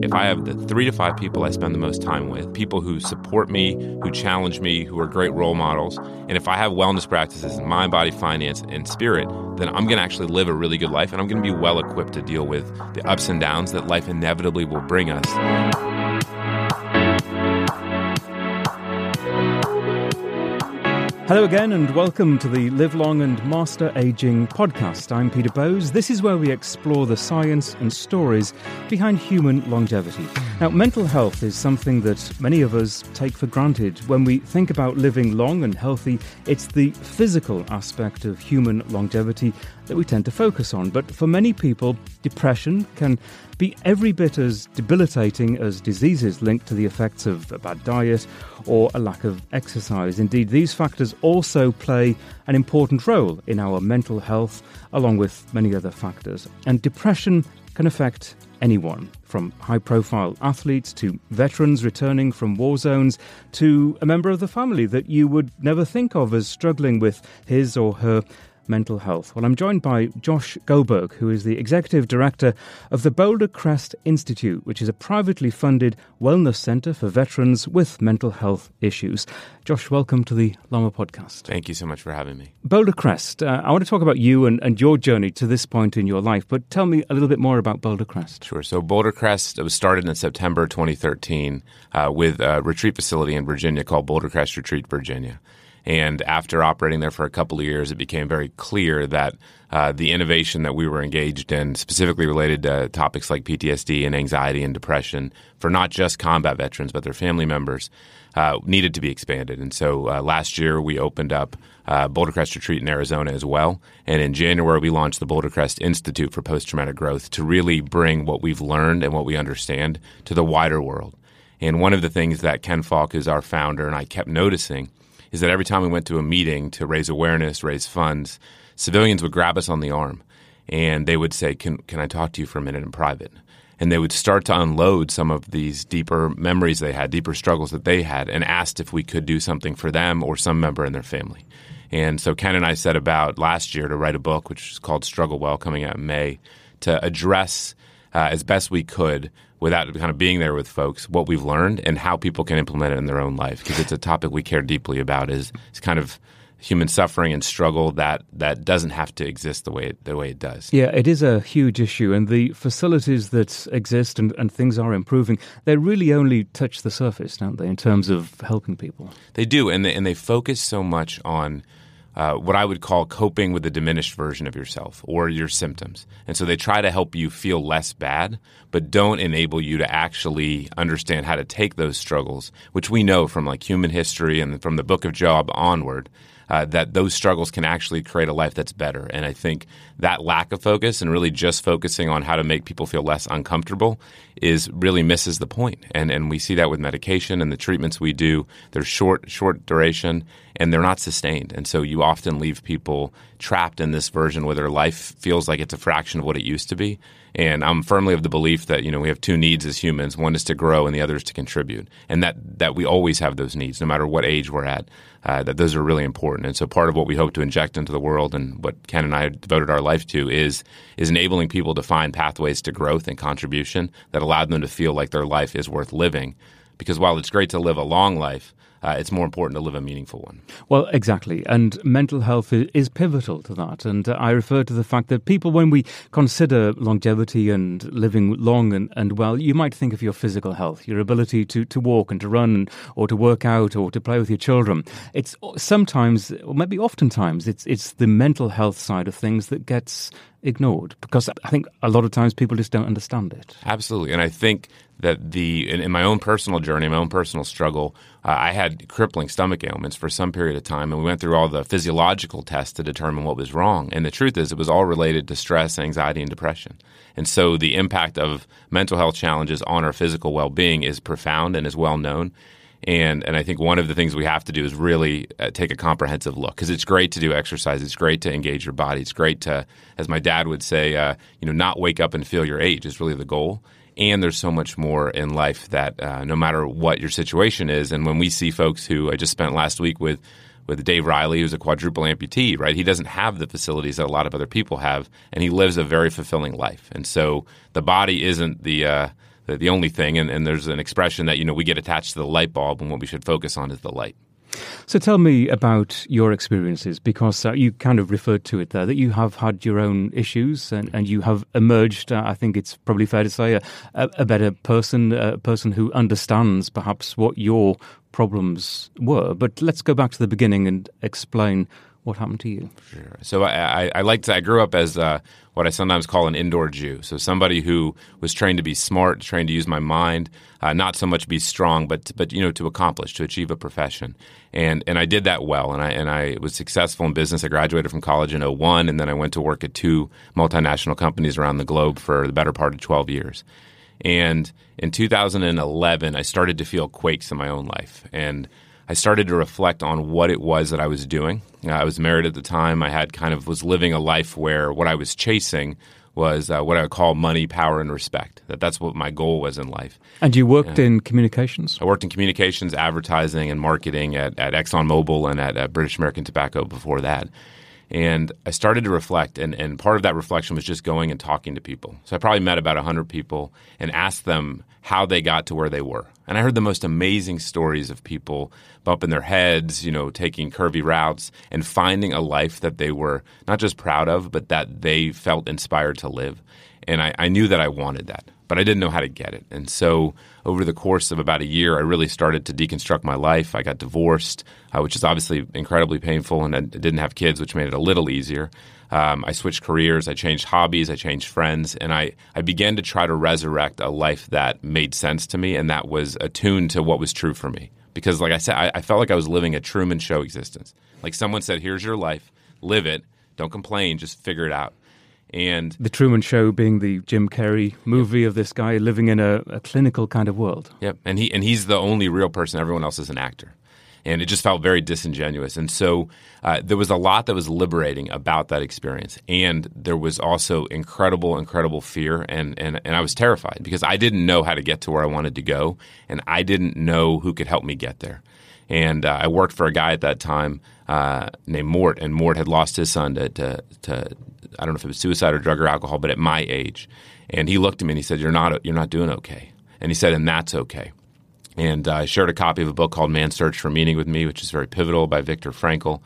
If I have the three to five people I spend the most time with, people who support me, who challenge me, who are great role models, and if I have wellness practices in mind, body, finance, and spirit, then I'm going to actually live a really good life and I'm going to be well equipped to deal with the ups and downs that life inevitably will bring us. Hello again, and welcome to the Live Long and Master Aging podcast. I'm Peter Bowes. This is where we explore the science and stories behind human longevity. Now, mental health is something that many of us take for granted. When we think about living long and healthy, it's the physical aspect of human longevity that we tend to focus on. But for many people, depression can be every bit as debilitating as diseases linked to the effects of a bad diet or a lack of exercise. Indeed, these factors also play an important role in our mental health, along with many other factors. And depression can affect anyone, from high profile athletes to veterans returning from war zones to a member of the family that you would never think of as struggling with his or her mental health. Well, I'm joined by Josh Goldberg, who is the executive director of the Boulder Crest Institute, which is a privately funded wellness center for veterans with mental health issues. Josh, welcome to the LLAMA podcast. Thank you so much for having me. Boulder Crest, uh, I want to talk about you and, and your journey to this point in your life, but tell me a little bit more about Boulder Crest. Sure. So, Boulder Crest was started in September 2013 uh, with a retreat facility in Virginia called Boulder Crest Retreat, Virginia. And after operating there for a couple of years, it became very clear that uh, the innovation that we were engaged in, specifically related to topics like PTSD and anxiety and depression, for not just combat veterans but their family members, uh, needed to be expanded. And so uh, last year we opened up uh, Boulder Crest Retreat in Arizona as well. And in January we launched the Boulder Crest Institute for Post Traumatic Growth to really bring what we've learned and what we understand to the wider world. And one of the things that Ken Falke is our founder, and I kept noticing is that every time we went to a meeting to raise awareness, raise funds, civilians would grab us on the arm and they would say, Can, can I talk to you for a minute in private? And they would start to unload some of these deeper memories they had, deeper struggles that they had, and asked if we could do something for them or some member in their family. And so Ken and I set about last year to write a book, which is called Struggle Well, coming out in May, to address uh, as best we could without kind of being there with folks what we've learned and how people can implement it in their own life because it's a topic we care deeply about is, is kind of human suffering and struggle that that doesn't have to exist the way it, the way it does. Yeah, it is a huge issue, and the facilities that exist and, and things are improving. They really only touch the surface, don't they, in terms of helping people? They do, and they, and they focus so much on uh, what I would call coping with a diminished version of yourself or your symptoms. And so they try to help you feel less bad, but don't enable you to actually understand how to take those struggles, which we know from like human history and from the book of Job onward. Uh, that those struggles can actually create a life that's better. And I think that lack of focus and really just focusing on how to make people feel less uncomfortable is really misses the point. And and we see that with medication and the treatments we do. They're short short duration and they're not sustained. And so you often leave people trapped in this version where their life feels like it's a fraction of what it used to be. And I'm firmly of the belief that you know we have two needs as humans. One is to grow, and the other is to contribute. And that that we always have those needs, no matter what age we're at. Uh, that those are really important. And so part of what we hope to inject into the world, and what Ken and I devoted our life to, is is enabling people to find pathways to growth and contribution that allow them to feel like their life is worth living. Because while it's great to live a long life, uh, it's more important to live a meaningful one. Well, exactly. And mental health is pivotal to that. And uh, I refer to the fact that people, when we consider longevity and living long and, and well, you might think of your physical health, your ability to, to walk and to run or to work out or to play with your children. It's sometimes, or maybe oftentimes, it's, it's the mental health side of things that gets ignored because I think a lot of times people just don't understand it. Absolutely. And I think that the in, in my own personal journey, my own personal struggle, uh, I had crippling stomach ailments for some period of time, and we went through all the physiological tests to determine what was wrong. And the truth is, it was all related to stress, anxiety, and depression. And so the impact of mental health challenges on our physical well being is profound and is well known. And, and I think one of the things we have to do is really uh, take a comprehensive look because it's great to do exercise. It's great to engage your body. It's great to, as my dad would say, uh, you know, not wake up and feel your age is really the goal. And there's so much more in life that uh, no matter what your situation is, and when we see folks who I just spent last week with with Dave Riley, who's a quadruple amputee, right? He doesn't have the facilities that a lot of other people have, and he lives a very fulfilling life. And so the body isn't the uh, the, the, only thing. And, and there's an expression that you know we get attached to the light bulb, and what we should focus on is the light. So tell me about your experiences because uh, you kind of referred to it there that you have had your own issues and, and you have emerged, uh, I think it's probably fair to say, a, a, better person, a person who understands perhaps what your problems were. But let's go back to the beginning and explain what happened to you. Sure. So I, I, I like to, I grew up as uh, what I sometimes call an indoor Jew. So somebody who was trained to be smart, trained to use my mind, uh, not so much be strong, but but you know to accomplish, to achieve a profession. And and I did that well, and I and I was successful in business. I graduated from college in 01, and then I went to work at two multinational companies around the globe for the better part of 12 years. And in 2011, I started to feel quakes in my own life. And I started to reflect on what it was that I was doing. Uh, I was married at the time. I had kind of was living a life where what I was chasing was uh, what I would call money, power, and respect. That that's what my goal was in life. And you worked in communications. I worked in communications, advertising, and marketing at, at ExxonMobil and at, at British American Tobacco before that. And I started to reflect, and, and part of that reflection was just going and talking to people. So I probably met about 100 people and asked them how they got to where they were. And I heard the most amazing stories of people bumping their heads, you know, taking curvy routes and finding a life that they were not just proud of, but that they felt inspired to live. And I, I knew that I wanted that but I didn't know how to get it. And so, over the course of about a year, I really started to deconstruct my life. I got divorced, uh, which is obviously incredibly painful, and I didn't have kids, which made it a little easier. Um, I switched careers, I changed hobbies, I changed friends, and I, I began to try to resurrect a life that made sense to me and that was attuned to what was true for me. Because, like I said, I, I felt like I was living a Truman Show existence. Like someone said, here's your life, live it, don't complain, just figure it out. And the Truman Show being the Jim Carrey movie yep. of this guy living in a, a, clinical kind of world. Yep, and he and he's the only real person. Everyone else is an actor, and it just felt very disingenuous. And so uh, there was a lot that was liberating about that experience, and there was also incredible, incredible fear, and and and I was terrified because I didn't know how to get to where I wanted to go, and I didn't know who could help me get there. And uh, I worked for a guy at that time uh, named Mort, and Mort had lost his son to, to, to I don't know if it was suicide or drug or alcohol, but at my age. And he looked at me and he said, "You're not you're not doing okay." And he said, "And that's okay." And uh, I shared a copy of a book called Man's Search for Meaning with me, which is very pivotal by Viktor Frankl.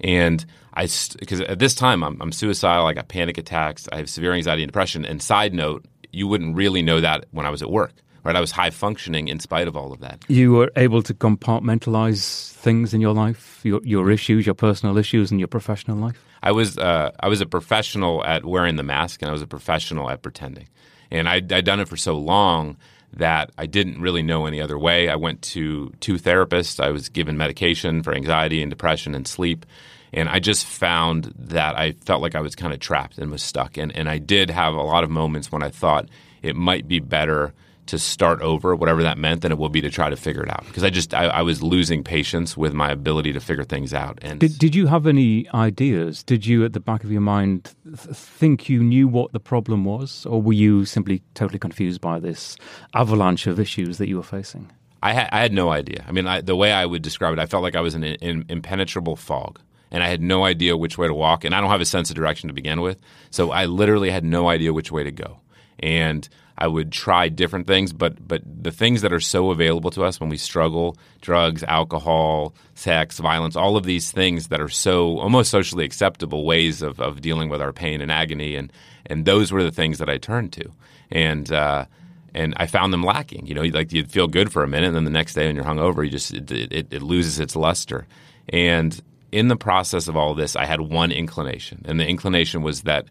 And I, because at this time I'm, I'm suicidal, I got panic attacks, I have severe anxiety and depression. And side note, you wouldn't really know that when I was at work right? I was high functioning in spite of all of that. You were able to compartmentalize things in your life, your, your issues, your personal issues, and your professional life. I was uh, I was a professional at wearing the mask, and I was a professional at pretending. And I'd, I'd done it for so long that I didn't really know any other way. I went to two therapists. I was given medication for anxiety and depression and sleep. And I just found that I felt like I was kind of trapped and was stuck. And, and I did have a lot of moments when I thought it might be better to start over, whatever that meant, than it will be to try to figure it out. Because I just I, I, was losing patience with my ability to figure things out. And did, did you have any ideas? Did you, at the back of your mind, th- think you knew what the problem was, or were you simply totally confused by this avalanche of issues that you were facing? I, ha- I had no idea. I mean, I, the way I would describe it, I felt like I was in an impenetrable fog and I had no idea which way to walk. And I don't have a sense of direction to begin with. So I literally had no idea which way to go. And I would try different things, but but the things that are so available to us when we struggle, drugs, alcohol, sex, violence, all of these things that are so almost socially acceptable ways of, of dealing with our pain and agony, and and those were the things that I turned to, and uh, and I found them lacking. You know, like you'd feel good for a minute, and then the next day when you're hungover, you just it, it, it loses its luster, and in the process of all this, I had one inclination, and the inclination was that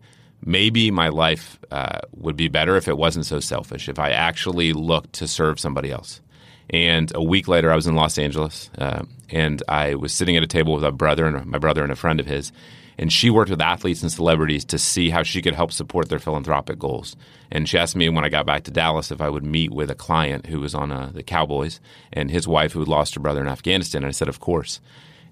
maybe my life uh, would be better if it wasn't so selfish, if I actually looked to serve somebody else. And a week later, I was in Los Angeles, uh, and I was sitting at a table with a brother and my brother and a friend of his, And she worked with athletes and celebrities to see how she could help support their philanthropic goals. And she asked me when I got back to Dallas if I would meet with a client who was on uh, the Cowboys and his wife who had lost her brother in Afghanistan. And I said, Of course.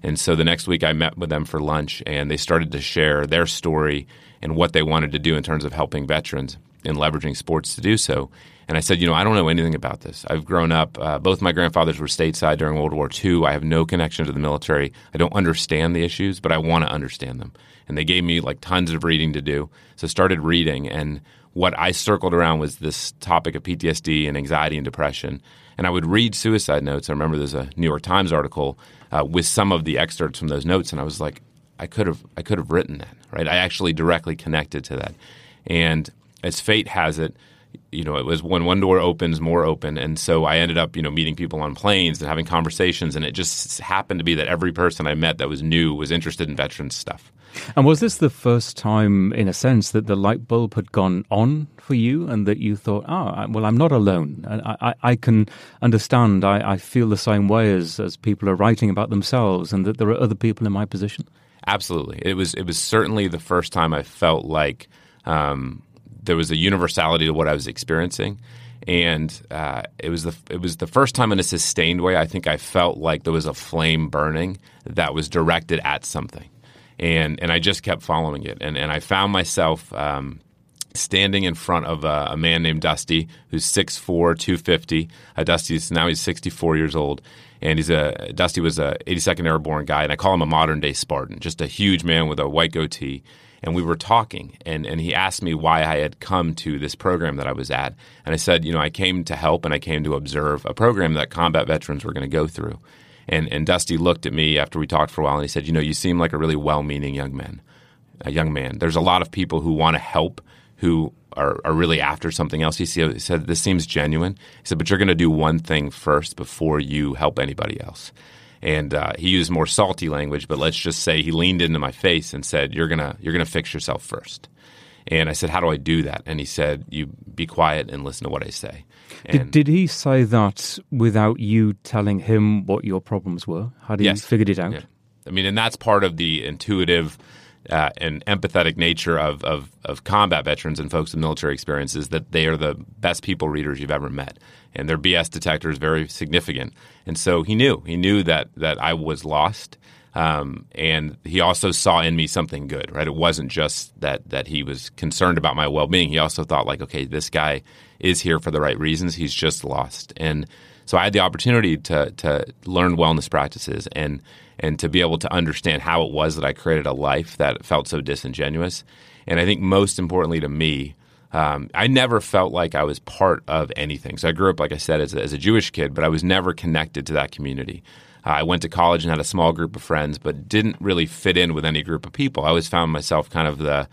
And so the next week I met with them for lunch and they started to share their story and what they wanted to do in terms of helping veterans and leveraging sports to do so. And I said, you know, I don't know anything about this. I've grown up, uh, both my grandfathers were stateside during World War II. I have no connection to the military. I don't understand the issues, but I want to understand them. And they gave me like tons of reading to do. So I started reading. And what I circled around was this topic of PTSD and anxiety and depression. And I would read suicide notes. I remember there's a New York Times article uh, with some of the excerpts from those notes. And I was like, I could have, I could have written that, right? I actually directly connected to that. And as fate has it, you know, it was when one door opens, more open. And so I ended up, you know, meeting people on planes and having conversations. And it just happened to be that every person I met that was new was interested in veterans stuff. And was this the first time, in a sense, that the light bulb had gone on for you and that you thought, oh, well, I'm not alone. I, I, I can understand. I, I feel the same way as, as people are writing about themselves and that there are other people in my position? Absolutely. It was, it was certainly the first time I felt like um, there was a universality to what I was experiencing. And uh, it was the it was the first time in a sustained way I think I felt like there was a flame burning that was directed at something and and I just kept following it, and and I found myself. Um, standing in front of a, a, man named Dusty, who's 6'4", 250. Uh, Dusty's now he's 64 years old, and he's a Dusty was a 82nd Airborne guy, and I call him a modern day Spartan, just a huge man with a white goatee. And we were talking, and, and he asked me why I had come to this program that I was at. And I said, you know, I came to help and I came to observe a program that combat veterans were going to go through. And, and Dusty looked at me after we talked for a while and he said, You know, you seem like a really well meaning young man. A young man. There's a lot of people who want to help who are, are really after something else. He said, This seems genuine. He said, But you're going to do one thing first before you help anybody else. And uh, he used more salty language, but let's just say he leaned into my face and said, "You're gonna, you're gonna fix yourself first. And I said, "How do I do that?" And he said, "You be quiet and listen to what I say." Did, did, he say that without you telling him what your problems were? Had he yes. figured it out? Yeah. I mean, and that's part of the intuitive uh, and empathetic nature of, of, of, combat veterans and folks with military experiences that they are the best people readers you've ever met. And their BS detector is very significant. And so he knew. He knew that, that I was lost. Um, and he also saw in me something good, right? It wasn't just that that he was concerned about my well being. He also thought like, okay, this guy is here for the right reasons. He's just lost, and so I had the opportunity to to learn wellness practices and and to be able to understand how it was that I created a life that felt so disingenuous. And I think most importantly to me, um, I never felt like I was part of anything. So I grew up, like I said, as a, as a Jewish kid, but I was never connected to that community. Uh, I went to college and had a small group of friends, but didn't really fit in with any group of people. I always found myself kind of the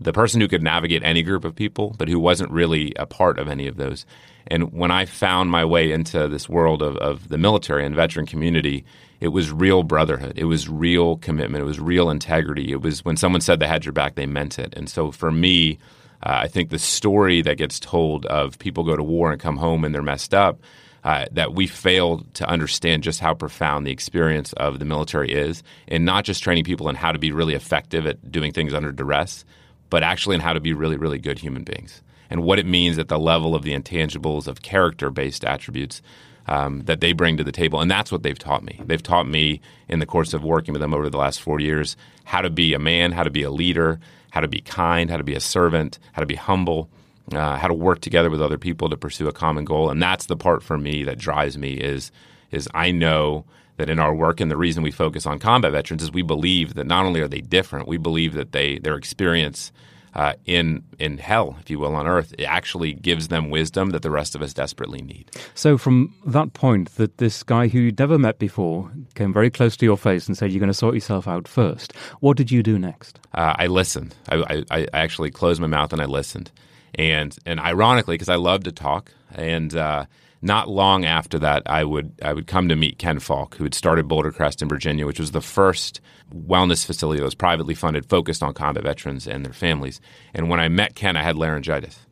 the person who could navigate any group of people, but who wasn't really a part of any of those. And when I found my way into this world of, of the military and veteran community, it was real brotherhood. It was real commitment. It was real integrity. It was when someone said they had your back, they meant it. And so for me, uh, I think the story that gets told of people go to war and come home and they're messed up uh, that we fail to understand just how profound the experience of the military is, and not just training people in how to be really effective at doing things under duress, but actually in how to be really, really good human beings, and what it means at the level of the intangibles of character-based attributes. Um, that they bring to the table. And that's what they've taught me. They've taught me in the course of working with them over the last four years how to be a man, how to be a leader, how to be kind, how to be a servant, how to be humble, uh, how to work together with other people to pursue a common goal. And that's the part for me that drives me is is I know that in our work and the reason we focus on combat veterans is we believe that not only are they different, we believe that they their experience uh, in in hell, if you will, on earth, it actually gives them wisdom that the rest of us desperately need. So, from that point, that this guy who you'd never met before came very close to your face and said, "You're going to sort yourself out first. What did you do next? Uh, I listened. I, I, I actually closed my mouth and I listened and and ironically, because I love to talk, and uh, not long after that, I would I would come to meet Ken Falke, who had started Boulder Crest in Virginia, which was the first wellness facility that was privately funded, focused on combat veterans and their families. And when I met Ken, I had laryngitis,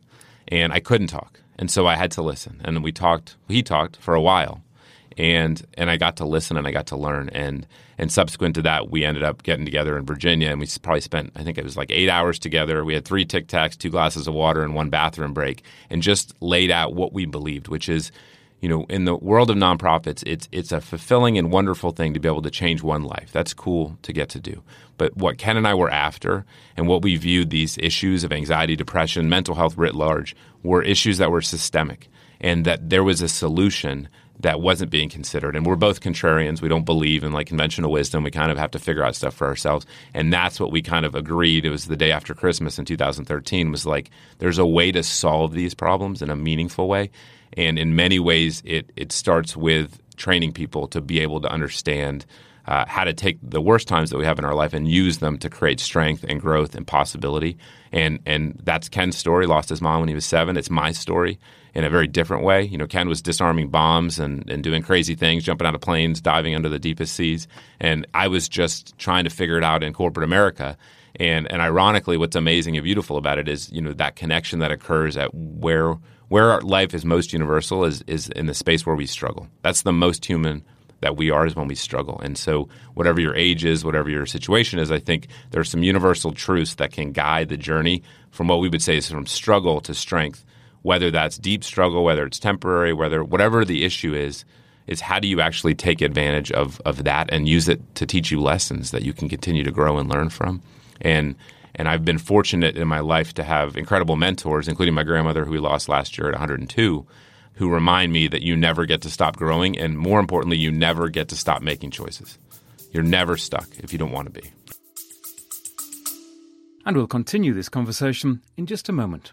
and I couldn't talk, and so I had to listen. And we talked. He talked for a while, and and I got to listen and I got to learn and and subsequent to that we ended up getting together in Virginia and we probably spent I think it was like eight hours together. We had three Tic Tacs, two glasses of water, and one bathroom break, and just laid out what we believed, which is you know, in the world of nonprofits, it's it's a fulfilling and wonderful thing to be able to change one life. That's cool to get to do. But what Ken and I were after, and what we viewed these issues of anxiety, depression, mental health writ large, were issues that were systemic, and that there was a solution that wasn't being considered. And we're both contrarians. We don't believe in like conventional wisdom. We kind of have to figure out stuff for ourselves. And that's what we kind of agreed. It was the day after Christmas in 2013 was like, there's a way to solve these problems in a meaningful way. And in many ways, it, it starts with training people to be able to understand uh, how to take the worst times that we have in our life and use them to create strength and growth and possibility. And and that's Ken's story. Lost his mom when he was seven. It's my story in a very different way. You know, Ken was disarming bombs and, and doing crazy things, jumping out of planes, diving under the deepest seas. And I was just trying to figure it out in corporate America. And and ironically, what's amazing and beautiful about it is, you know, that connection that occurs at where where our life is most universal is is in the space where we struggle. That's the most human that we are is when we struggle. And so, whatever your age is, whatever your situation is, I think there are some universal truths that can guide the journey from what we would say is from struggle to strength, whether that's deep struggle, whether it's temporary, whether whatever the issue is, is how do you actually take advantage of, of that and use it to teach you lessons that you can continue to grow and learn from. And and I've been fortunate in my life to have incredible mentors, including my grandmother, who we lost last year at 102, who remind me that you never get to stop growing, and more importantly, you never get to stop making choices. You're never stuck if you don't want to be. And we'll continue this conversation in just a moment.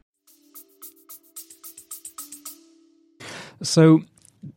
So,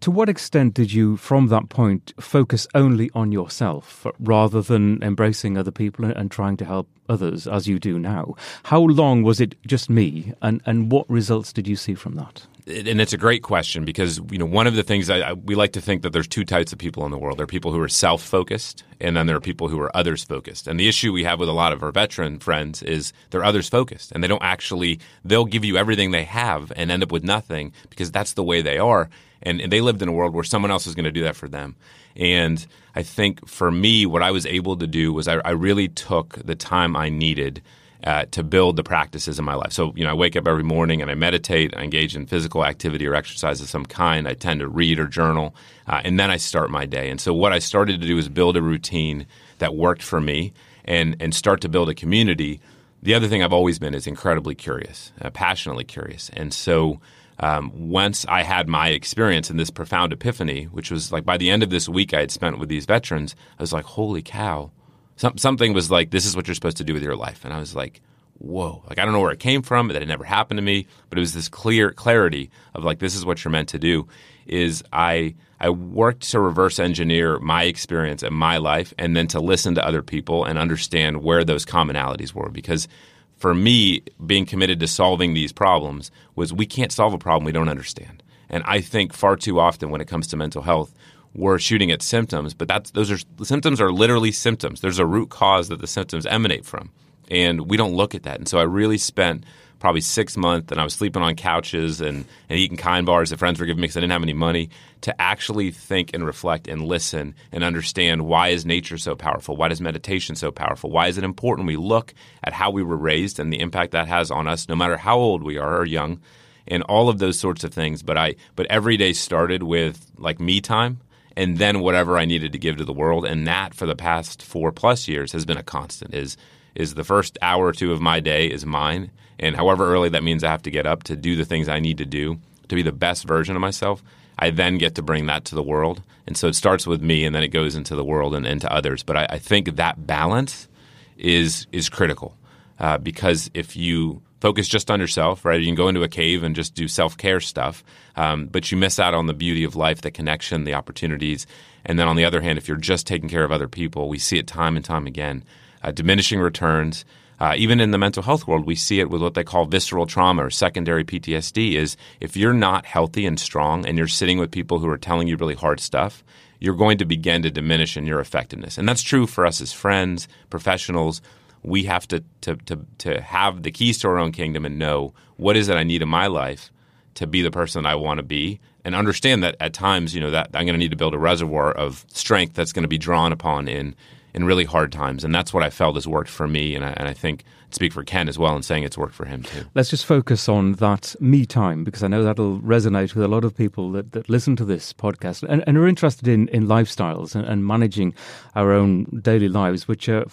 to what extent did you, from that point, focus only on yourself rather than embracing other people and, trying to help others as you do now? How long was it just me, and, and what results did you see from that? And it's a great question because you know one of the things I, I, we like to think that there's two types of people in the world. There are people who are self-focused, and then there are people who are others-focused. And the issue we have with a lot of our veteran friends is they're others-focused, and they don't actually. They'll give you everything they have and end up with nothing because that's the way they are. And, and they lived in a world where someone else is going to do that for them. And I think for me, what I was able to do was I, I really took the time I needed uh, to build the practices in my life. So, you know, I wake up every morning and I meditate, I engage in physical activity or exercise of some kind. I tend to read or journal, uh, and then I start my day. And so, what I started to do is build a routine that worked for me and, and start to build a community. The other thing I've always been is incredibly curious, uh, passionately curious. And so, um, once I had my experience in this profound epiphany, which was like by the end of this week I had spent with these veterans, I was like, holy cow some, something was like, this is what you're supposed to do with your life. And I was like, whoa. Like, I don't know where it came from, that it never happened to me, but it was this clear clarity of like, this is what you're meant to do. Is I, I worked to reverse engineer my experience and my life and then to listen to other people and understand where those commonalities were. Because for me, being committed to solving these problems was we can't solve a problem we don't understand. And I think far too often when it comes to mental health, we're shooting at symptoms, but that's those are the symptoms are literally symptoms. There's a root cause that the symptoms emanate from, and we don't look at that. And so I really spent probably six months, and I was sleeping on couches and, and eating kind bars that friends were giving me because I didn't have any money to actually think and reflect and listen and understand why is nature so powerful? Why is meditation so powerful? Why is it important we look at how we were raised and the impact that has on us, no matter how old we are or young, and all of those sorts of things. But I but every day started with like me time and then whatever I needed to give to the world. And that for the past four plus years has been a constant. Is is the first hour or two of my day is mine, and however early that means I have to get up to do the things I need to do to be the best version of myself. I then get to bring that to the world, and so it starts with me, and then it goes into the world and into others. But I, I think that balance is is critical uh, because if you focus just on yourself, right? You can go into a cave and just do self care stuff, um, but you miss out on the beauty of life, the connection, the opportunities. And then on the other hand, if you're just taking care of other people, we see it time and time again uh, diminishing returns. Uh, even in the mental health world, we see it with what they call visceral trauma or secondary PTSD. Is if you're not healthy and strong, and you're sitting with people who are telling you really hard stuff, you're going to begin to diminish in your effectiveness. And that's true for us as friends, professionals. We have to, to, to, to have the keys to our own kingdom and know what is it I need in my life to be the person I want to be and understand that at times, you know, that I'm going to need to build a reservoir of strength that's going to be drawn upon in in really hard times. And that's what I felt has worked for me. And I, and I think speak for Ken as well in saying it's worked for him too. Let's just focus on that me time because I know that'll resonate with a lot of people that, that listen to this podcast and, and are interested in, in lifestyles and, and managing our own daily lives, which are.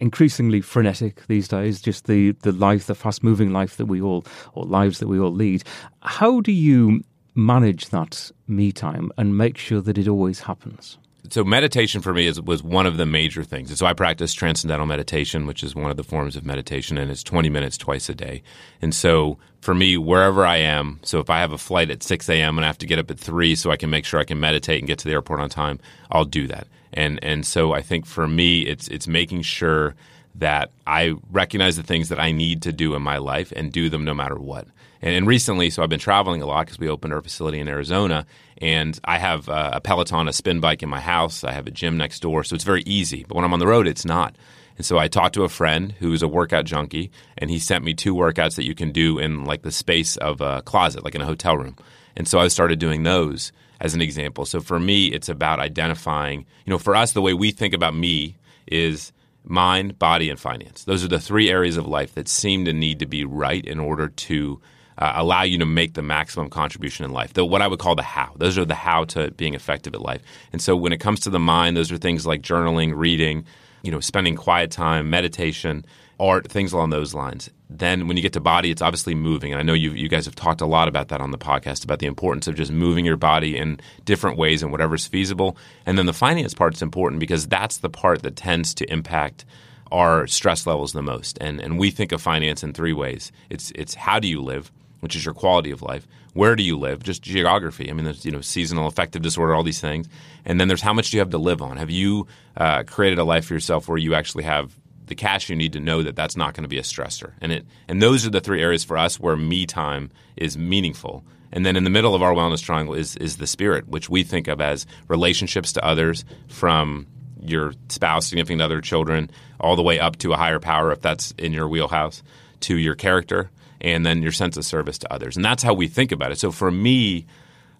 Increasingly frenetic these days just the the life the fast moving life that we all or lives that we all lead how do you manage that me time and make sure that it always happens so meditation for me is, was one of the major things. And so I practice transcendental meditation, which is one of the forms of meditation, and it's 20 minutes twice a day. And so for me, wherever I am, so if I have a flight at 6 a.m. and I have to get up at 3 so I can make sure I can meditate and get to the airport on time, I'll do that. And and so I think for me, it's it's making sure that I recognize the things that I need to do in my life and do them no matter what. And, and recently, so I've been traveling a lot because we opened our facility in Arizona, and I have uh, a Peloton, a spin bike in my house. I have a gym next door, so it's very easy. But when I'm on the road, it's not. And so I talked to a friend who's a workout junkie, and he sent me two workouts that you can do in like the space of a closet, like in a hotel room. And so I started doing those as an example. So for me, it's about identifying, you know, for us, the way we think about me is mind, body, and finance. Those are the three areas of life that seem to need to be right in order to uh, allow you to make the maximum contribution in life. The, what I would call the how. Those are the how to being effective at life. And so when it comes to the mind, those are things like journaling, reading, you know, spending quiet time, meditation, art, things along those lines. Then when you get to body, it's obviously moving. And I know you, you guys have talked a lot about that on the podcast about the importance of just moving your body in different ways and whatever's feasible. And then the finance part's important because that's the part that tends to impact our stress levels the most. And, and we think of finance in three ways it's, it's how do you live? Which is your quality of life. Where do you live? Just geography. I mean, there's you know seasonal affective disorder, all these things, and then there's how much do you have to live on? Have you uh, created a life for yourself where you actually have the cash you need to know that that's not going to be a stressor? And it and those are the three areas for us where me time is meaningful. And then in the middle of our wellness triangle is is the spirit, which we think of as relationships to others from your spouse, significant other, children, all the way up to a higher power if that's in your wheelhouse, to your character, and then your sense of service to others. And that's how we think about it. So for me,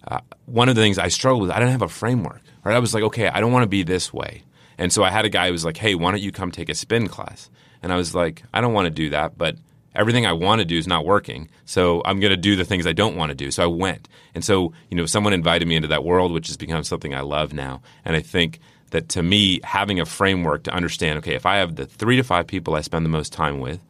uh, one of the things I struggled with, I didn't have a framework. Right? I was like, okay, I don't want to be this way. And so I had a guy who was like, hey, why don't you come take a spin class? And I was like, I don't want to do that, but everything I want to do is not working. So I'm going to do the things I don't want to do. So I went. And so, you know, someone invited me into that world, which has become something I love now. And I think that to me, having a framework to understand, okay, if I have the three to five people I spend the most time with,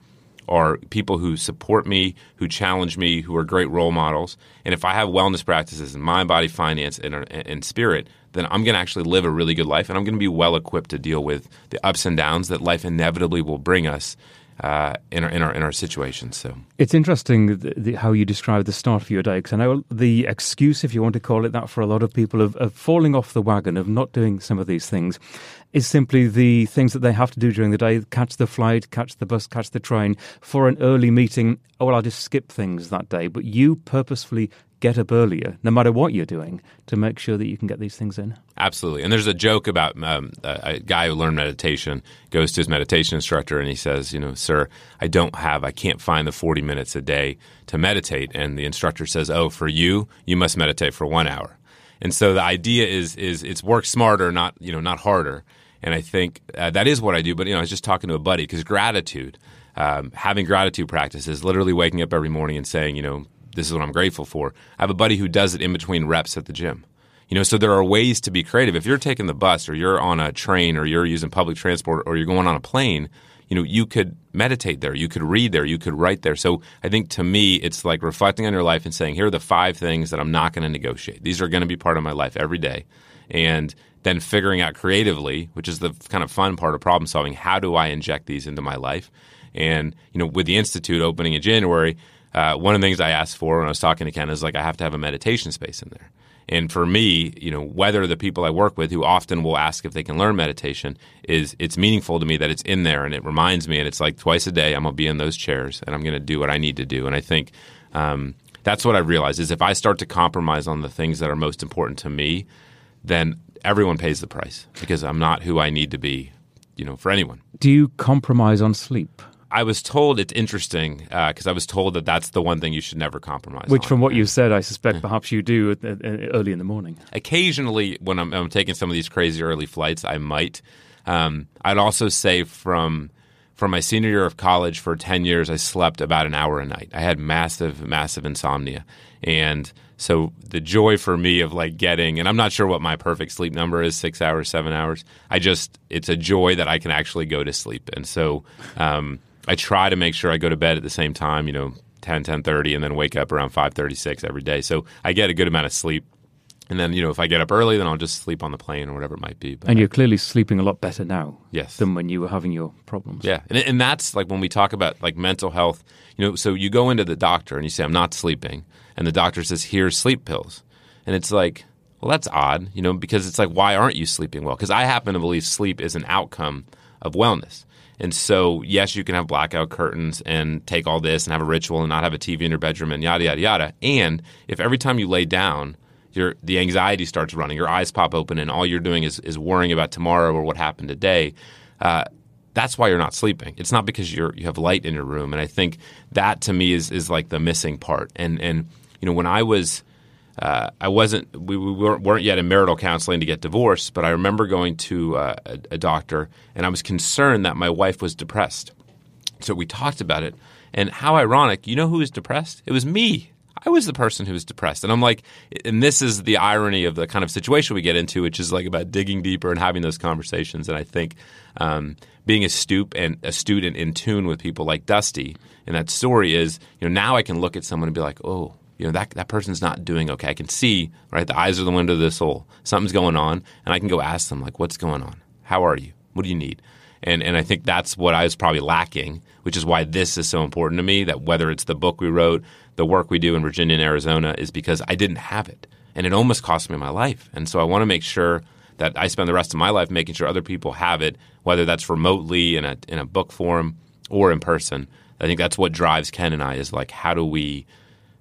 are people who support me, who challenge me, who are great role models. And if I have wellness practices in mind, body, finance, and, and spirit, then I'm going to actually live a really good life and I'm going to be well equipped to deal with the ups and downs that life inevitably will bring us uh, in our in our in our situation. So it's interesting the, the, how you describe the start of your day because I know the excuse, if you want to call it that, for a lot of people of, of falling off the wagon of not doing some of these things is simply the things that they have to do during the day: catch the flight, catch the bus, catch the train for an early meeting. Oh well, I'll just skip things that day. But you purposefully get up earlier, no matter what you're doing, to make sure that you can get these things in. Absolutely. And there's a joke about um, a, guy who learned meditation goes to his meditation instructor and he says, you know, sir, I don't have, I can't find the 40 minutes a day to meditate. And the instructor says, oh, for you, you must meditate for one hour. And so the idea is, is it's work smarter, not, you know, not harder. And I think uh, that is what I do. But, you know, I was just talking to a buddy because gratitude, um, having gratitude practices, literally waking up every morning and saying, you know, this is what I'm grateful for. I have a buddy who does it in between reps at the gym. You know, so there are ways to be creative. If you're taking the bus or you're on a train or you're using public transport or you're going on a plane, you know, you could meditate there, you could read there, you could write there. So I think to me, it's like reflecting on your life and saying, here are the five things that I'm not going to negotiate. These are going to be part of my life every day. And then figuring out creatively, which is the kind of fun part of problem solving, how do I inject these into my life? And you know, with the institute opening in January, uh, one of the things I asked for when I was talking to Ken is like I have to have a meditation space in there. And for me, you know, whether the people I work with who often will ask if they can learn meditation is it's meaningful to me that it's in there and it reminds me and it's like twice a day I'm gonna be in those chairs and I'm gonna do what I need to do. And I think um, that's what I realized is if I start to compromise on the things that are most important to me, then everyone pays the price because I'm not who I need to be, you know, for anyone. Do you compromise on sleep? I was told it's interesting because uh, I was told that that's the one thing you should never compromise. Which, on. from what you've said, I suspect perhaps you do early in the morning. Occasionally, when I'm, I'm, taking some of these crazy early flights, I might. Um, I'd also say from from my senior year of college for 10 years, I slept about an hour a night. I had massive, massive insomnia. And so the joy for me of like getting, and I'm not sure what my perfect sleep number is six hours, seven hours. I just, it's a joy that I can actually go to sleep. And so um, I try to make sure I go to bed at the same time, you know, 10, 10.30, and then wake up around 5.36 every day. So I get a good amount of sleep. And then, you know, if I get up early, then I'll just sleep on the plane or whatever it might be. But and you're clearly sleeping a lot better now yes. than when you were having your problems. Yeah. And, and that's like when we talk about like mental health, you know, so you go into the doctor and you say, I'm not sleeping. And the doctor says, here's sleep pills. And it's like, well, that's odd, you know, because it's like, why aren't you sleeping well? Because I happen to believe sleep is an outcome of wellness. And so, yes, you can have blackout curtains and take all this and have a ritual and not have a TV in your bedroom and yada, yada, yada. And if every time you lay down, your, the anxiety starts running, your eyes pop open, and all you're doing is, is worrying about tomorrow or what happened today, uh, that's why you're not sleeping. It's not because you're you have light in your room. And I think that to me is is like the missing part. And and you know when I was uh, I wasn't we, we weren't yet in marital counseling to get divorced, but I remember going to uh, a, a doctor and I was concerned that my wife was depressed. So we talked about it, and how ironic! You know who was depressed? It was me. I was the person who was depressed. And I'm like, and this is the irony of the kind of situation we get into, which is like about digging deeper and having those conversations. And I think um, being astute and astute and in tune with people like Dusty in that story is, you know, now I can look at someone and be like, oh, you know that that person's not doing okay. I can see right. The eyes are the window of the soul. Something's going on, and I can go ask them like, "What's going on? How are you? What do you need?" And and I think that's what I was probably lacking, which is why this is so important to me. That whether it's the book we wrote, the work we do in Virginia and Arizona, is because I didn't have it, and it almost cost me my life. And so I want to make sure that I spend the rest of my life making sure other people have it, whether that's remotely in a in a book form or in person. I think that's what drives Ken and I is like, how do we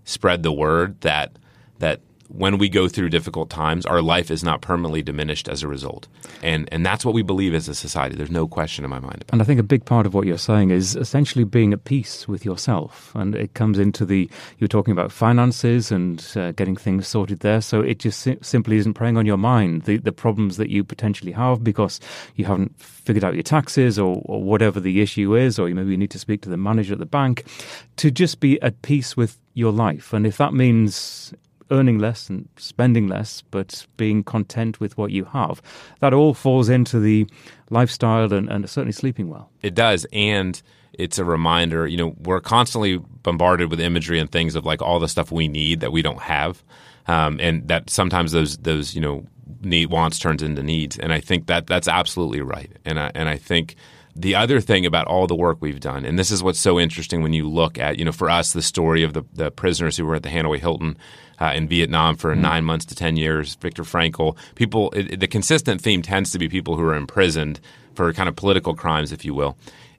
spread the word that that when we go through difficult times, our life is not permanently diminished as a result. And and that's what we believe as a society. There's no question in my mind about And I think a big part of what you're saying is essentially being at peace with yourself. And it comes into the, you're talking about finances and uh, getting things sorted there. So it just si- simply isn't preying on your mind, the, the problems that you potentially have because you haven't figured out your taxes or, or whatever the issue is, or you maybe you need to speak to the manager at the bank, to just be at peace with your life. And if that means earning less and spending less, but being content with what you have. That all falls into the lifestyle and, and certainly sleeping well. It does. And it's a reminder, you know, we're constantly bombarded with imagery and things of like all the stuff we need that we don't have. Um, and that sometimes those, those, you know, need wants turns into needs. And I think that that's absolutely right. And I, and I think the other thing about all the work we've done, and this is what's so interesting when you look at, you know, for us, the story of the, the prisoners who were at the Hanoi Hilton uh, in Vietnam for mm. nine months to 10 years, Viktor Frankl, people, it, the consistent theme tends to be people who are imprisoned for kind of political crimes, if you will,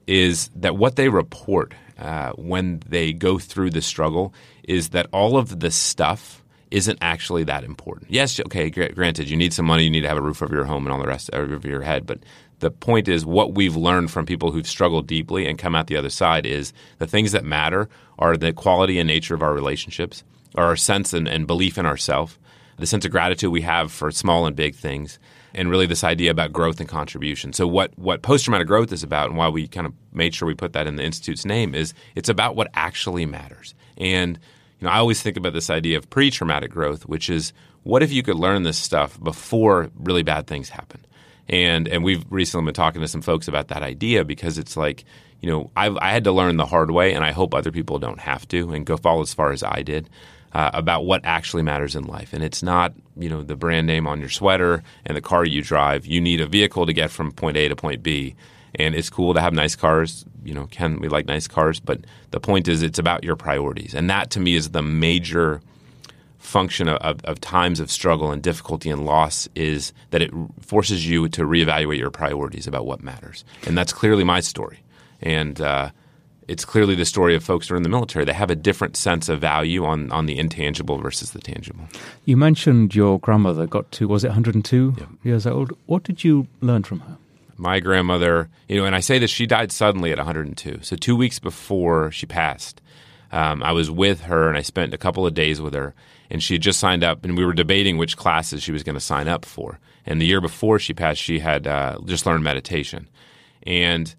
is that what they report uh, when they go through the struggle is that all of the stuff isn't actually that important. Yes, okay, granted, you need some money, you need to have a roof over your home and all the rest over your head, but the point is what we've learned from people who've struggled deeply and come out the other side is the things that matter are the quality and nature of our relationships, our sense and, and belief in ourselves, the sense of gratitude we have for small and big things, and really this idea about growth and contribution. So what what post traumatic growth is about, and why we kind of made sure we put that in the institute's name, is it's about what actually matters. And you know, I always think about this idea of pre traumatic growth, which is what if you could learn this stuff before really bad things happen? And and we've recently been talking to some folks about that idea because it's like, you know, I've, I had to learn the hard way, and I hope other people don't have to and go fall as far as I did. Uh, about what actually matters in life. And it's not, you know, the brand name on your sweater and the car you drive. You need a vehicle to get from point A to point B. And it's cool to have nice cars. You know, Ken, we like nice cars, but the point is, it's about your priorities, and that to me is the major function of, of, times of struggle and difficulty and loss is that it forces you to reevaluate your priorities about what matters. And that's clearly my story. And uh, it's clearly the story of folks who are in the military. They have a different sense of value on, on the intangible versus the tangible. You mentioned your grandmother got to, was it 102 yeah. years old? What did you learn from her? My grandmother, you know, and I say this, she died suddenly at 102. So two weeks before she passed, um, I was with her and I spent a couple of days with her and she had just signed up, and we were debating which classes she was going to sign up for. And the year before she passed, she had uh, just learned meditation, and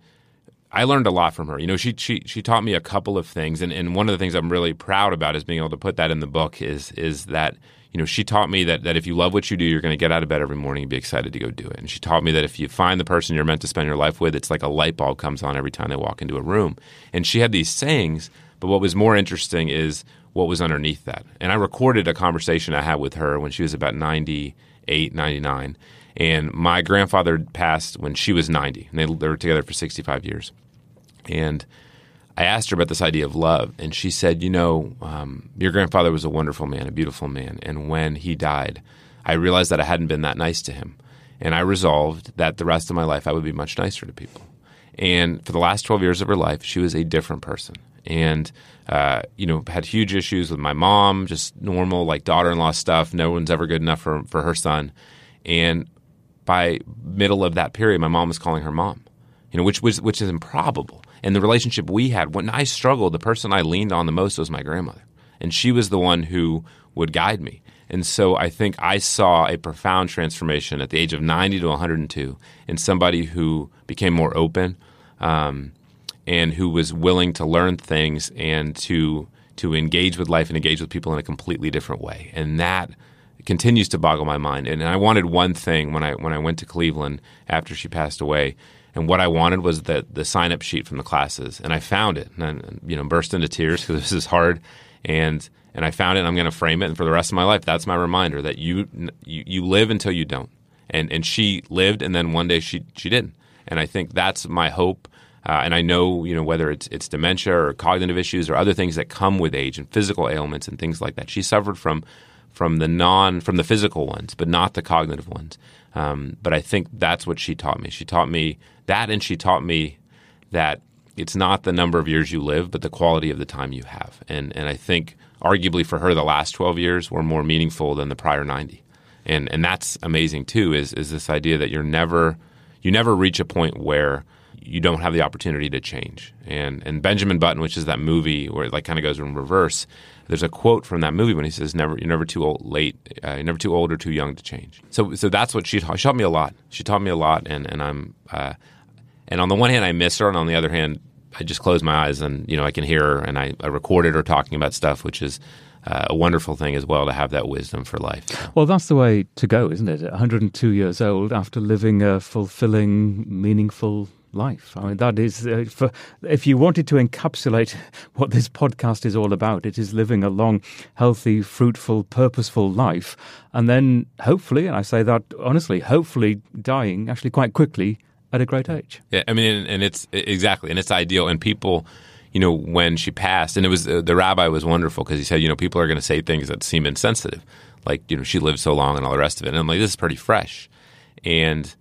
I learned a lot from her. You know, she she she taught me a couple of things, and, and one of the things I'm really proud about is being able to put that in the book is is that you know she taught me that that if you love what you do, you're going to get out of bed every morning and be excited to go do it. And she taught me that if you find the person you're meant to spend your life with, it's like a light bulb comes on every time they walk into a room. And she had these sayings, but what was more interesting is what was underneath that. And I recorded a conversation I had with her when she was about 98, 99. And my grandfather passed when she was 90, and they, they were together for 65 years. And I asked her about this idea of love, and she said, You know, um, your grandfather was a wonderful man, a beautiful man. And when he died, I realized that I hadn't been that nice to him. And I resolved that the rest of my life I would be much nicer to people. And for the last 12 years of her life, she was a different person. And uh, you know, had huge issues with my mom, just normal like daughter-in-law stuff. No one's ever good enough for for her son. And by middle of that period, my mom was calling her mom, you know, which was which is improbable. And the relationship we had, when I struggled, the person I leaned on the most was my grandmother, and she was the one who would guide me. And so I think I saw a profound transformation at the age of 90 to 102 in somebody who became more open. Um, and who was willing to learn things and to to engage with life and engage with people in a completely different way. And that continues to boggle my mind. And I wanted one thing when I when I went to Cleveland after she passed away. And what I wanted was the the sign up sheet from the classes, and I found it, and I, you know burst into tears because this is hard, and and I found it. and I'm going to frame it, and for the rest of my life, that's my reminder that you you, you live until you don't, and and she lived, and then one day she she didn't, and I think that's my hope uh, and I know, you know, whether it's it's dementia or cognitive issues or other things that come with age and physical ailments and things like that. She suffered from from the non from the physical ones, but not the cognitive ones. Um, but I think that's what she taught me. She taught me that, and she taught me that it's not the number of years you live, but the quality of the time you have. And and I think arguably for her, the last twelve years were more meaningful than the prior ninety. And and that's amazing too. Is is this idea that you're never you never reach a point where you don't have the opportunity to change. And and Benjamin Button, which is that movie where it like kind of goes in reverse. There's a quote from that movie when he says, "Never, you're never too old, late, uh, you're never too old or too young to change." So, so that's what she taught. She taught me a lot. She taught me a lot, and and I'm, uh, and on the one hand, I miss her, and on the other hand, I just close my eyes and you know I can hear her, and I, I recorded her talking about stuff, which is uh, a wonderful thing as well to have that wisdom for life. Well, that's the way to go, isn't it? 102 years old after living a fulfilling, meaningful life. I mean, that is, uh, for, if you wanted to encapsulate what this podcast is all about, it is living a long, healthy, fruitful, purposeful life. And then hopefully, and I say that honestly, hopefully dying actually quite quickly at a great age. Yeah, I mean, and, and it's exactly, and it's ideal. And people, you know, when she passed, and it was uh, the rabbi was wonderful because he said, you know, people are going to say things that seem insensitive, like you know, she lived so long and all the rest of it. And I'm like, this is pretty fresh, and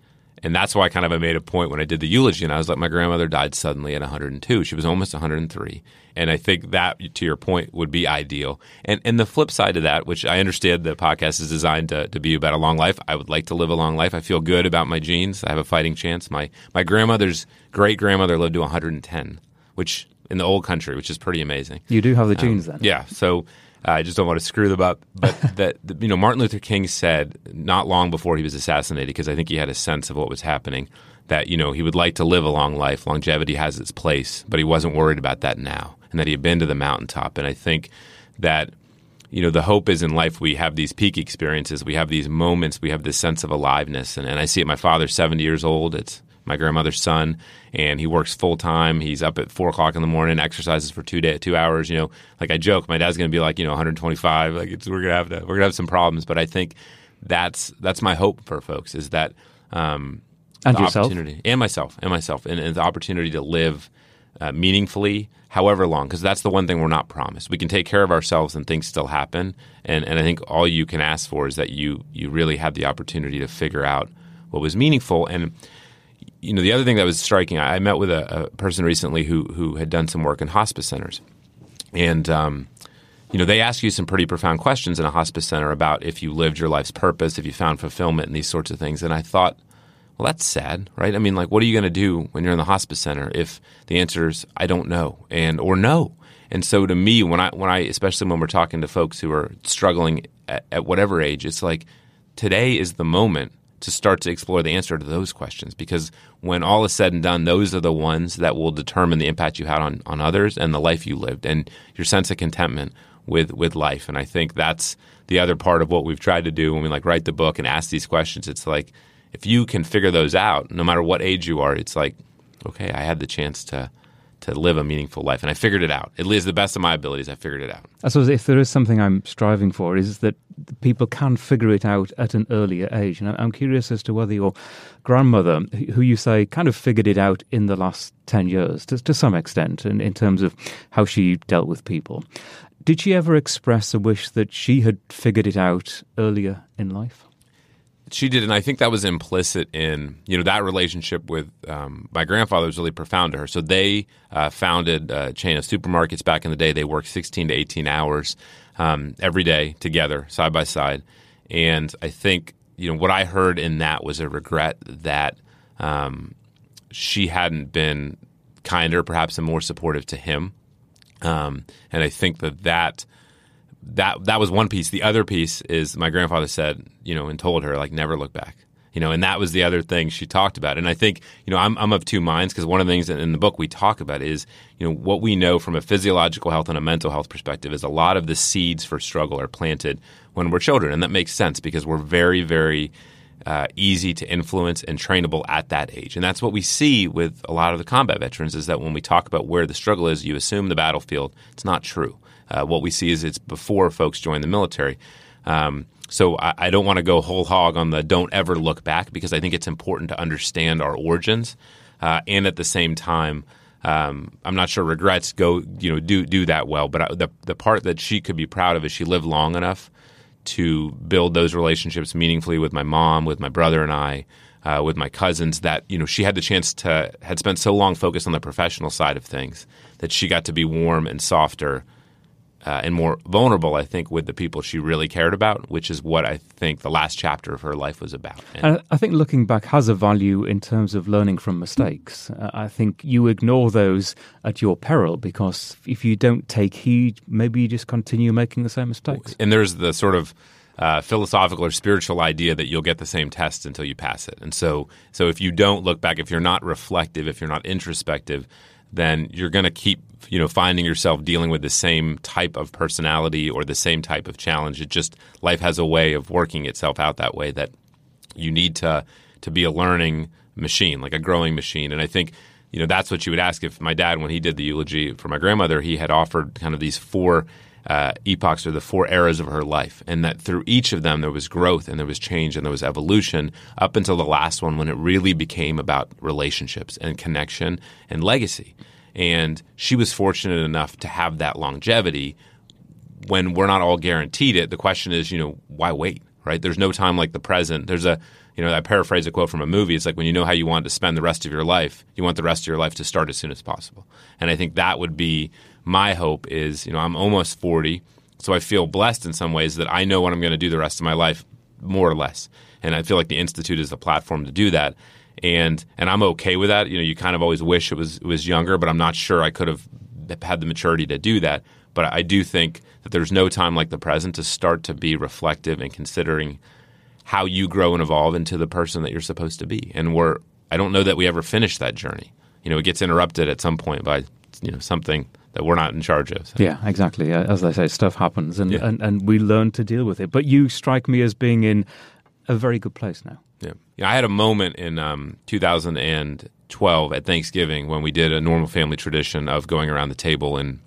and that's why I kind of I made a point when I did the eulogy, and I was like, my grandmother died suddenly at 102. She was almost 103, and I think that, to your point, would be ideal. And and the flip side of that, which I understand the podcast is designed to, to be about a long life. I would like to live a long life. I feel good about my genes. I have a fighting chance. My my grandmother's great grandmother lived to 110, which in the old country, which is pretty amazing. You do have the genes um, then. Yeah. So Uh, I just don't want to screw them up. But that you know, Martin Luther King said not long before he was assassinated, because I think he had a sense of what was happening, that you know he would like to live a long life. Longevity has its place, but he wasn't worried about that now, and that he had been to the mountaintop. And I think that you know the hope is in life we have these peak experiences, we have these moments, we have this sense of aliveness. And, and I see it. My father's seventy years old. It's my grandmother's son, and he works full time. He's up at four o'clock in the morning, exercises for two day, two hours. You know, like I joke, my dad's going to be like you know 125. Like it's we're gonna have to, we're gonna have some problems. But I think that's that's my hope for folks is that um, And the yourself. opportunity and myself and myself and, and the opportunity to live uh, meaningfully however long because that's the one thing we're not promised we can take care of ourselves and things still happen and, and i think all you can ask for is that you you really have the opportunity to figure out what was meaningful and you know the other thing that was striking i, met with a, a person recently who who had done some work in hospice centers and um, you know they ask you some pretty profound questions in a hospice center about if you lived your life's purpose if you found fulfillment and these sorts of things and i thought well, that's sad, right? I mean, like, what are you going to do when you're in the hospice center if the answer is I don't know and or no? And so, to me, when I when I especially when we're talking to folks who are struggling at, at whatever age, it's like today is the moment to start to explore the answer to those questions because when all is said and done, those are the ones that will determine the impact you had on on others and the life you lived and your sense of contentment with with life. And I think that's the other part of what we've tried to do when we like write the book and ask these questions. It's like if you can figure those out, no matter what age you are, it's like, okay, I had the chance to to live a meaningful life, and I figured it out. At least the best of my abilities, I figured it out. I suppose if there is something I'm striving for, is that people can figure it out at an earlier age. And I'm curious as to whether your grandmother, who you say kind of figured it out in the last 10 years, to, to some extent, in, in terms of how she dealt with people, did she ever express a wish that she had figured it out earlier in life? She did, and I think that was implicit in you know that relationship with um, my grandfather was really profound to her. So they uh, founded a chain of supermarkets back in the day. They worked 16 to 18 hours um, every day together, side by side. And I think you know what I heard in that was a regret that um, she hadn't been kinder, perhaps, and more supportive to him. Um, and I think that that that that was one piece. The other piece is my grandfather said, you know, and told her like never look back. You know, and that was the other thing she talked about. And I think, you know, I'm, I'm of two minds because one of the things in the book we talk about is, you know, what we know from a physiological health and a mental health perspective is a lot of the seeds for struggle are planted when we're children. And that makes sense because we're very, very uh, easy to influence and trainable at that age. And that's what we see with a lot of the combat veterans is that when we talk about where the struggle is, you assume the battlefield. It's not true. Uh, what we see is it's before folks join the military. Um, so I, I don't want to go whole hog on the don't ever look back because I think it's important to understand our origins, uh, and at the same time, um, I'm not sure regrets go you know do do that well. But I, the the part that she could be proud of is she lived long enough to build those relationships meaningfully with my mom, with my brother and I. Uh, with my cousins, that you know she had the chance to had spent so long focused on the professional side of things that she got to be warm and softer uh, and more vulnerable, I think, with the people she really cared about, which is what I think the last chapter of her life was about. And I think looking back has a value in terms of learning from mistakes. Uh, I think you ignore those at your peril because if you don't take heed, maybe you just continue making the same mistakes. And there's the sort of uh, philosophical or spiritual idea that you'll get the same test until you pass it. And so, so if you don't look back, if you're not reflective, if you're not introspective, then you're going to keep you know finding yourself dealing with the same type of personality or the same type of challenge. It just life has a way of working itself out that way that you need to to be a learning machine, like a growing machine. And I think you know that's what you would ask if my dad, when he did the eulogy for my grandmother, he had offered kind of these four. Uh, epochs or the four eras of her life, and that through each of them there was growth and there was change and there was evolution up until the last one when it really became about relationships and connection and legacy. And she was fortunate enough to have that longevity when we're not all guaranteed it. The question is, you know, why wait, right? There's no time like the present. There's a, you know, I paraphrase a quote from a movie. It's like when you know how you want to spend the rest of your life, you want the rest of your life to start as soon as possible. And I think that would be my hope is, you know, I'm almost 40, so I feel blessed in some ways that I know what I'm going to do the rest of my life, more or less. And I feel like the Institute is the platform to do that and and I'm okay with that. You know, you kind of always wish it was it was younger, but I'm not sure I could have had the maturity to do that. But I do think that there's no time like the present to start to be reflective and considering how you grow and evolve into the person that you're supposed to be. And we're I don't know that we ever finish that journey. You know, it gets interrupted at some point by you know something that we're not in charge of. So. Yeah, exactly. As I say, stuff happens, and, yeah. and and we learn to deal with it. But you strike me as being in a very good place now. Yeah. yeah I had a moment in um, 2012 at Thanksgiving when we did a normal family tradition of going around the table and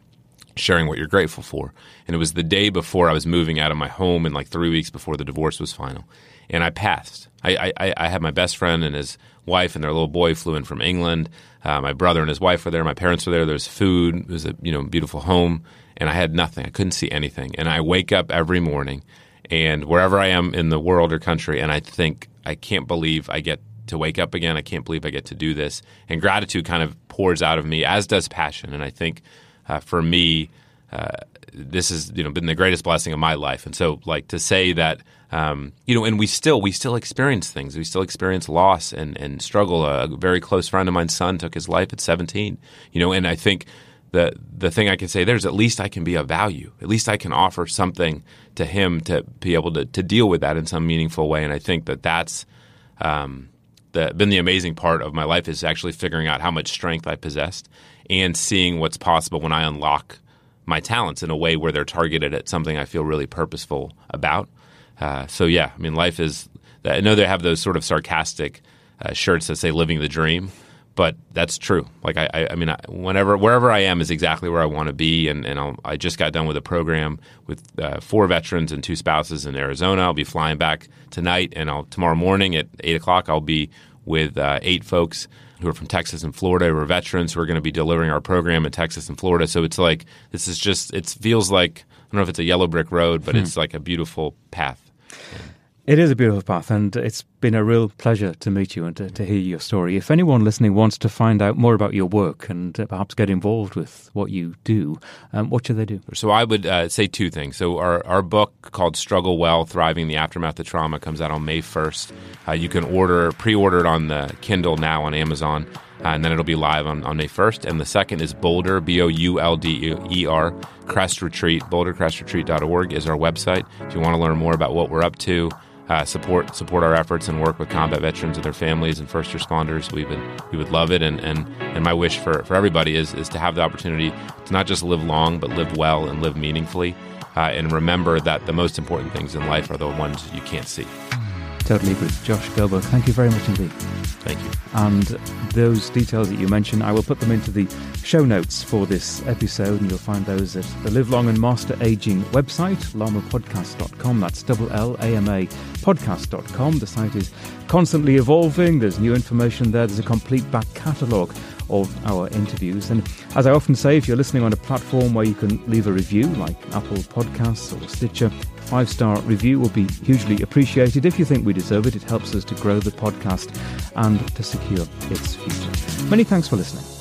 sharing what you're grateful for. And it was the day before I was moving out of my home and like three weeks before the divorce was final. And I passed. I, I, I had my best friend and his wife and their little boy flew in from England. Uh, my brother and his wife were there. My parents were there. There was food. It was a you know beautiful home, and I had nothing. I couldn't see anything. And I wake up every morning, and wherever I am in the world or country, and I think I can't believe I get to wake up again. I can't believe I get to do this. And gratitude kind of pours out of me, as does passion. And I think uh, for me, uh, this has you know been the greatest blessing of my life. And so, like to say that um, you know, and we still we still experience things. We still experience loss and and struggle. A very close friend of mine's son took his life at 17. You know, and I think the the thing I can say there is at least I can be of value. At least I can offer something to him to be able to to deal with that in some meaningful way. And I think that that's um, the, been the amazing part of my life is actually figuring out how much strength I possessed and seeing what's possible when I unlock my talents in a way where they're targeted at something I feel really purposeful about. Uh, so yeah, I mean, life is. I know they have those sort of sarcastic uh, shirts that say "living the dream," but that's true. Like I, I, mean, I, whenever wherever I am is exactly where I want to be, and, and I'll, i just got done with a program with uh, four veterans and two spouses in Arizona. I'll be flying back tonight, and I'll tomorrow morning at eight o'clock. I'll be with uh, eight folks who are from Texas and Florida, who are veterans who are going to be delivering our program in Texas and Florida. So it's like this is just it feels like I don't know if it's a yellow brick road, but hmm. it's like a beautiful path. It is a beautiful path, and it's been a real pleasure to meet you and to, to, hear your story. If anyone listening wants to find out more about your work and uh, perhaps get involved with what you do, um, what should they do? So I would uh, say two things. So our, our book called Struggle Well, Thriving the Aftermath of Trauma comes out on May 1st. Uh, you can order, pre-order it on the Kindle now on Amazon. Uh, and then it'll be live on, on May 1st. And the second is Boulder, B O U L D E R, Crest Retreat. BoulderCrestRetreat.org is our website. If you want to learn more about what we're up to, uh, support support our efforts and work with combat veterans and their families and first responders, we would we would love it. And and, and my wish for, for everybody is is to have the opportunity to not just live long, but live well and live meaningfully. Uh, and remember that the most important things in life are the ones you can't see. Totally agree. Josh Goldberg, thank you very much indeed. Thank you. And those details that you mentioned, I will put them into the show notes for this episode, and you'll find those at the Live Long and Master Aging website, llamapodcast.com. That's double L A M A podcast.com. The site is constantly evolving. There's new information there. There's a complete back catalogue of our interviews. And as I often say, if you're listening on a platform where you can leave a review, like Apple Podcasts or Stitcher, five star review will be hugely appreciated. If you think we deserve it, it helps us to grow the podcast and to secure its future. Many thanks for listening.